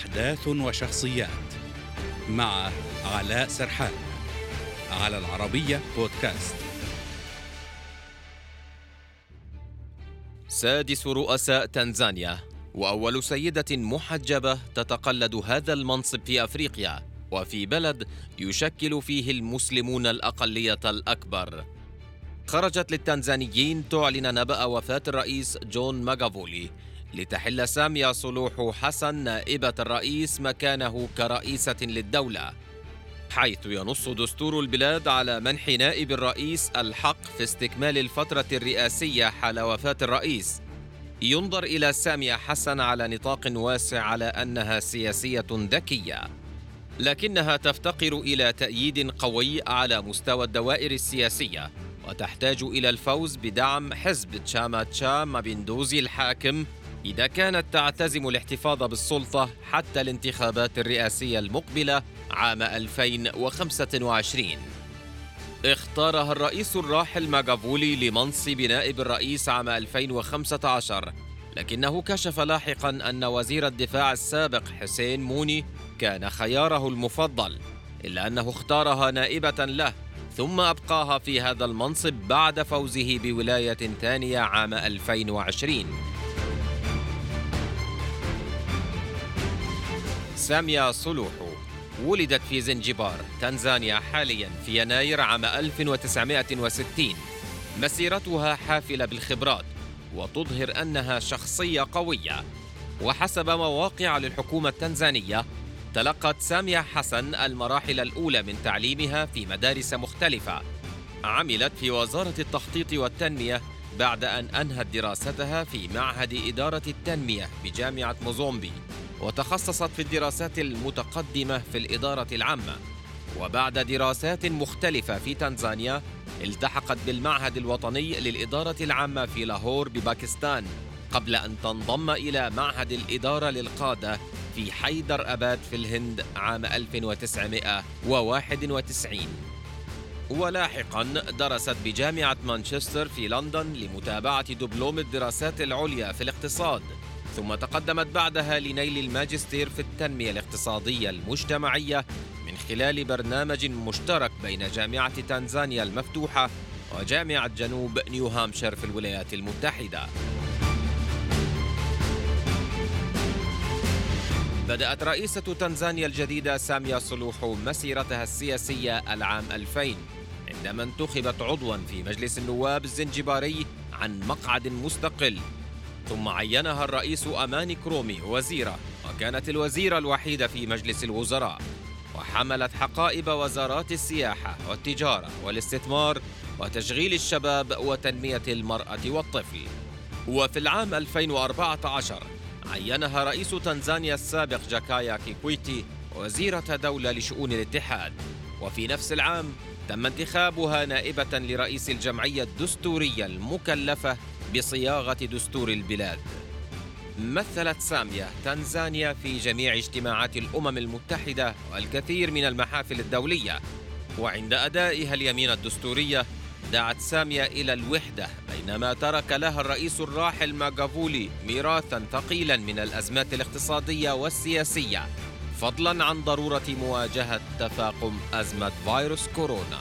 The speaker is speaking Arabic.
أحداث وشخصيات مع علاء سرحان على العربية بودكاست. سادس رؤساء تنزانيا وأول سيدة محجبة تتقلد هذا المنصب في أفريقيا وفي بلد يشكل فيه المسلمون الأقلية الأكبر. خرجت للتنزانيين تعلن نبأ وفاة الرئيس جون ماغافولي لتحل سامية صلوح حسن نائبة الرئيس مكانه كرئيسة للدولة حيث ينص دستور البلاد على منح نائب الرئيس الحق في استكمال الفترة الرئاسية حال وفاة الرئيس. ينظر إلى سامية حسن على نطاق واسع على أنها سياسية ذكية لكنها تفتقر إلى تأييد قوي على مستوى الدوائر السياسية وتحتاج إلى الفوز بدعم حزب تشاما تشا مابيندوزي الحاكم إذا كانت تعتزم الاحتفاظ بالسلطة حتى الانتخابات الرئاسية المقبلة عام 2025 اختارها الرئيس الراحل ماغافولي لمنصب نائب الرئيس عام 2015 لكنه كشف لاحقا أن وزير الدفاع السابق حسين موني كان خياره المفضل إلا أنه اختارها نائبة له ثم أبقاها في هذا المنصب بعد فوزه بولاية ثانية عام 2020 سامية صلوحو ولدت في زنجبار تنزانيا حاليا في يناير عام 1960 مسيرتها حافلة بالخبرات وتظهر أنها شخصية قوية. وحسب مواقع للحكومة التنزانية تلقت سامية حسن المراحل الأولى من تعليمها في مدارس مختلفة. عملت في وزارة التخطيط والتنمية بعد أن أنهت دراستها في معهد إدارة التنمية بجامعة موزومبي. وتخصصت في الدراسات المتقدمة في الإدارة العامة. وبعد دراسات مختلفة في تنزانيا التحقت بالمعهد الوطني للإدارة العامة في لاهور بباكستان قبل أن تنضم إلى معهد الإدارة للقادة في حيدر أباد في الهند عام 1991 ولاحقا درست بجامعة مانشستر في لندن لمتابعة دبلوم الدراسات العليا في الاقتصاد. ثم تقدمت بعدها لنيل الماجستير في التنمية الاقتصادية المجتمعية من خلال برنامج مشترك بين جامعة تنزانيا المفتوحة وجامعة جنوب نيو هامشير في الولايات المتحدة. بدأت رئيسة تنزانيا الجديدة سامية صلوح مسيرتها السياسية العام 2000 عندما انتخبت عضوا في مجلس النواب الزنجباري عن مقعد مستقل ثم عينها الرئيس أماني كرومي وزيرة وكانت الوزيرة الوحيدة في مجلس الوزراء. وحملت حقائب وزارات السياحة والتجارة والاستثمار وتشغيل الشباب وتنمية المرأة والطفل. وفي العام 2014 عينها رئيس تنزانيا السابق جاكايا كيكويتي وزيرة دولة لشؤون الاتحاد. وفي نفس العام تم انتخابها نائبة لرئيس الجمعية الدستورية المكلفة بصياغة دستور البلاد. مثلت سامية تنزانيا في جميع اجتماعات الأمم المتحدة والكثير من المحافل الدولية، وعند أدائها اليمين الدستورية دعت سامية إلى الوحدة بينما ترك لها الرئيس الراحل ماغافولي ميراثا ثقيلا من الأزمات الاقتصادية والسياسية فضلا عن ضرورة مواجهة تفاقم أزمة فيروس كورونا